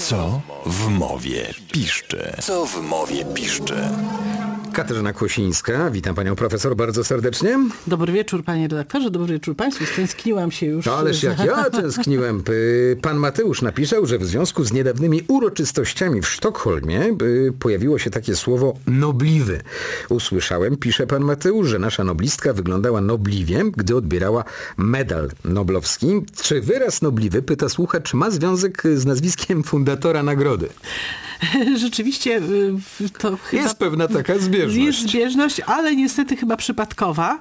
Co w mowie piszczy? Co w mowie? Katarzyna Kłosińska, witam panią profesor bardzo serdecznie. Dobry wieczór panie redaktorze, dobry wieczór państwu. Stęskniłam się już. Ależ jak ja tęskniłem. P- Pan Mateusz napisał, że w związku z niedawnymi uroczystościami w Sztokholmie y, pojawiło się takie słowo nobliwy. Usłyszałem, pisze pan Mateusz, że nasza noblistka wyglądała nobliwie, gdy odbierała medal noblowski. Czy wyraz nobliwy, pyta słuchacz, ma związek z nazwiskiem fundatora nagrody? Rzeczywiście y, to chyba... Jest pewna taka zbieżność. Jest zbieżność, ale niestety chyba przypadkowa,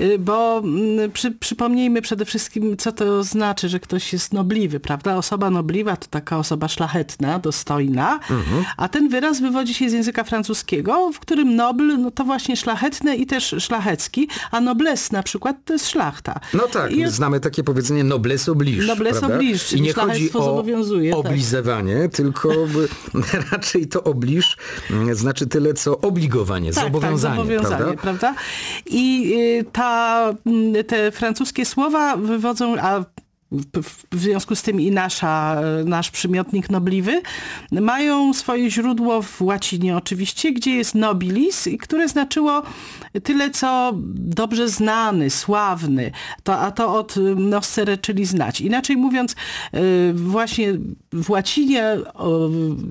y, bo mm, przy, przypomnijmy przede wszystkim, co to znaczy, że ktoś jest nobliwy, prawda? Osoba nobliwa to taka osoba szlachetna, dostojna, Mhm. a ten wyraz wywodzi się z języka francuskiego, w którym nobl no to właśnie szlachetny i też szlachecki, a noblesse na przykład to jest szlachta. No tak, I znamy takie powiedzenie noblesse oblige. Prawda? oblige, czyli I nie chodzi o zobowiązuje, tak. oblizywanie, tylko raczej to oblige mm, znaczy tyle, co obligowanie, zobowiązanie, tak, zobowiązanie prawda? prawda? I y, ta, mm, te francuskie słowa wywodzą, a w- związku z tym i nasza, nasz przymiotnik nobliwy mają swoje źródło w łacinie oczywiście, gdzie jest nobilis, które znaczyło tyle co dobrze znany, sławny, to, a to od noscere, czyli znać. Inaczej mówiąc, y, właśnie w łacinie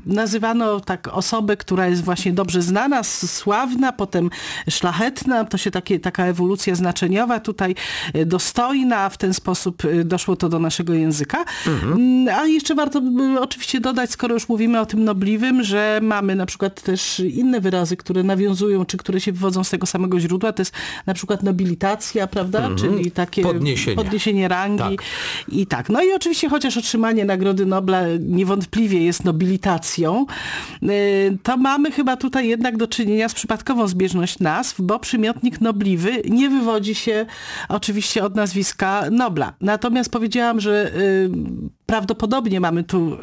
nazywano tak osobę, która jest właśnie dobrze znana, sławna, potem szlachetna, to się takie, taka ewolucja znaczeniowa, tutaj y, dostojna, w ten sposób y, doszło to do naszego języka. Mm, A jeszcze warto by oczywiście dodać, skoro już mówimy o tym nobliwym, że mamy na przykład też inne wyrazy, które nawiązują, czy które się wywodzą z tego samego źródła, to jest na przykład nobilitacja, prawda, czyli takie Podniesienie. podniesienie rangi Tak. i tak. No i oczywiście chociaż otrzymanie Nagrody Nobla niewątpliwie jest nobilitacją, y, to mamy chyba tutaj jednak do czynienia z przypadkową zbieżność nazw, bo przymiotnik nobliwy nie wywodzi się oczywiście od nazwiska Nobla. Natomiast powiedziałam, że prawdopodobnie mamy tu y,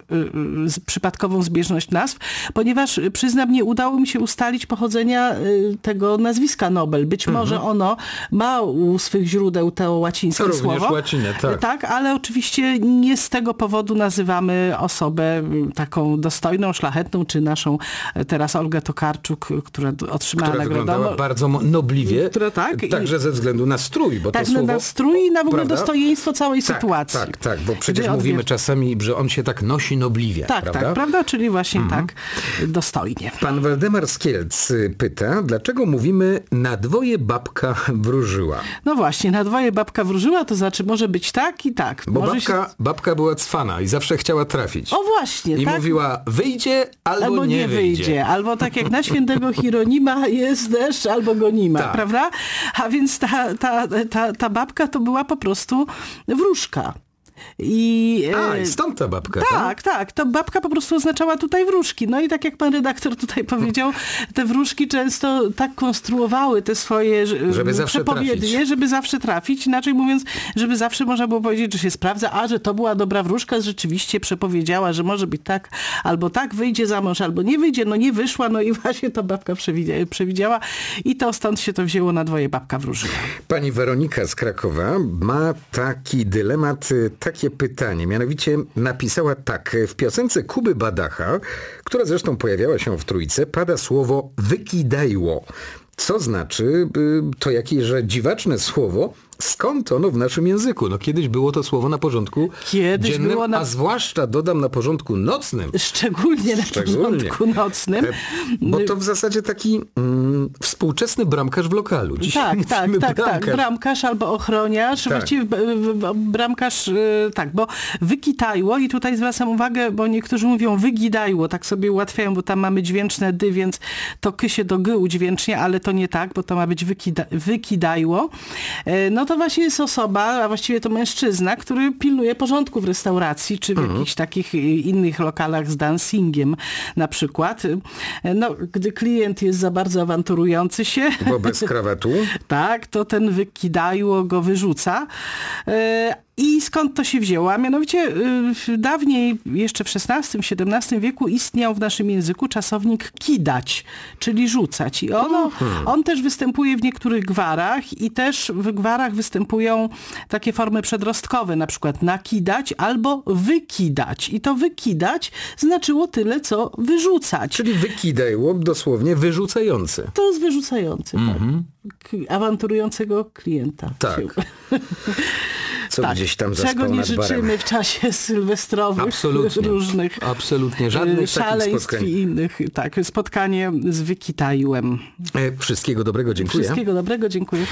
y, przypadkową zbieżność nazw, ponieważ y, przyznam, nie udało mi się ustalić pochodzenia tego nazwiska Nobel. Być może ono ma u swych źródeł to łacińskie Również słowo. łacinę, tak. Tak, ale oczywiście nie z tego powodu nazywamy osobę taką dostojną, szlachetną, czy naszą teraz Olgę Tokarczuk, która otrzymała Która nagrodę. wyglądała bardzo nobliwie, Która tak, i- także ze względu na strój, bo tak, to słowo... na strój i na w ogóle prawda? dostojeństwo całej tak, sytuacji. Tak, tak, bo przecież Gdy mówimy czasami, że on się tak nosi nobliwie, Tak, prawda? tak, prawda? Czyli właśnie Mhm. tak dostojnie. Pan Waldemar z Kielc y, pyta, dlaczego mówimy na dwoje babka wróżyła? No właśnie, na dwoje babka wróżyła, to znaczy może być tak i tak. Bo może babka, babka była cwana i zawsze chciała trafić. O właśnie, I tak? mówiła, wyjdzie albo, Albo nie, wyjdzie. Albo tak jak na świętego Hieronima jest deszcz, albo go nie ma, Tak. prawda? A więc ta, ta, ta, ta babka to była po prostu wróżka. I, A, e, i stąd ta babka, tak, tak. To babka po prostu oznaczała tutaj wróżki. No i tak jak pan redaktor tutaj powiedział, te wróżki często tak konstruowały te swoje że- Żeby zawsze przepowiednie, trafić. żeby zawsze trafić. Inaczej mówiąc, żeby zawsze można było powiedzieć, że się sprawdza, a że to była dobra wróżka, rzeczywiście przepowiedziała, że może być tak, albo tak, wyjdzie za mąż, albo nie wyjdzie. No nie wyszła, no i właśnie to babka przewidzia- przewidziała i to stąd się to wzięło na dwoje babka wróżyła. Pani Weronika z Krakowa ma taki dylemat, y, takie pytanie. Mianowicie napisała tak. W piosence Kuby Badacha, która zresztą pojawiała się w Trójce, pada słowo wykidajło. Co znaczy y, to jakieże dziwaczne słowo, skąd ono w naszym języku? No kiedyś było to słowo na porządku Kiedyś dziennym, było na- a zwłaszcza dodam na porządku nocnym. Szczególnie na Szczególnie. porządku nocnym. E, Bo to w zasadzie taki mm, współczesny bramkarz w lokalu. Dzisiaj Tak, tak, tak, tak. bramkarz. Bramkarz albo ochroniarz. Tak. Właściwie bramkarz, y, tak, bo wykitajło i tutaj zwracam uwagę, bo niektórzy mówią wygidajło, tak sobie ułatwiają, bo tam mamy dźwięczne dy, więc to ky się do g udźwięcznia, ale to nie tak, bo to ma być wykida, wykidajło. E, No to właśnie jest osoba, a właściwie to mężczyzna, który pilnuje porządku w restauracji, czy w Mhm. jakichś takich y, innych lokalach z dancingiem na przykład. E, No, gdy klient jest za bardzo awanturujący się, Bo bez krawatu. tak, to ten wykidajło go wyrzuca. I skąd to się wzięło? A mianowicie y, dawniej, jeszcze w XVI-XVII wieku istniał w naszym języku czasownik kidać, czyli rzucać. I ono, on też występuje w niektórych gwarach i też w gwarach występują takie formy przedrostkowe, na przykład nakidać albo wykidać. I to wykidać znaczyło tyle, co wyrzucać. Czyli wykidajło dosłownie wyrzucający. To jest wyrzucający, tak. K- Awanturującego klienta. Tak. Co Tak. gdzieś tam Czego zaspał nie nad barem. życzymy w czasie sylwestrowych Absolutnie. różnych Absolutnie. y, Żadnych takich szaleństw spotkań. i innych. Tak, spotkanie z Wykitajłem. E, Wszystkiego dobrego, dziękuję. Wszystkiego dobrego, dziękuję.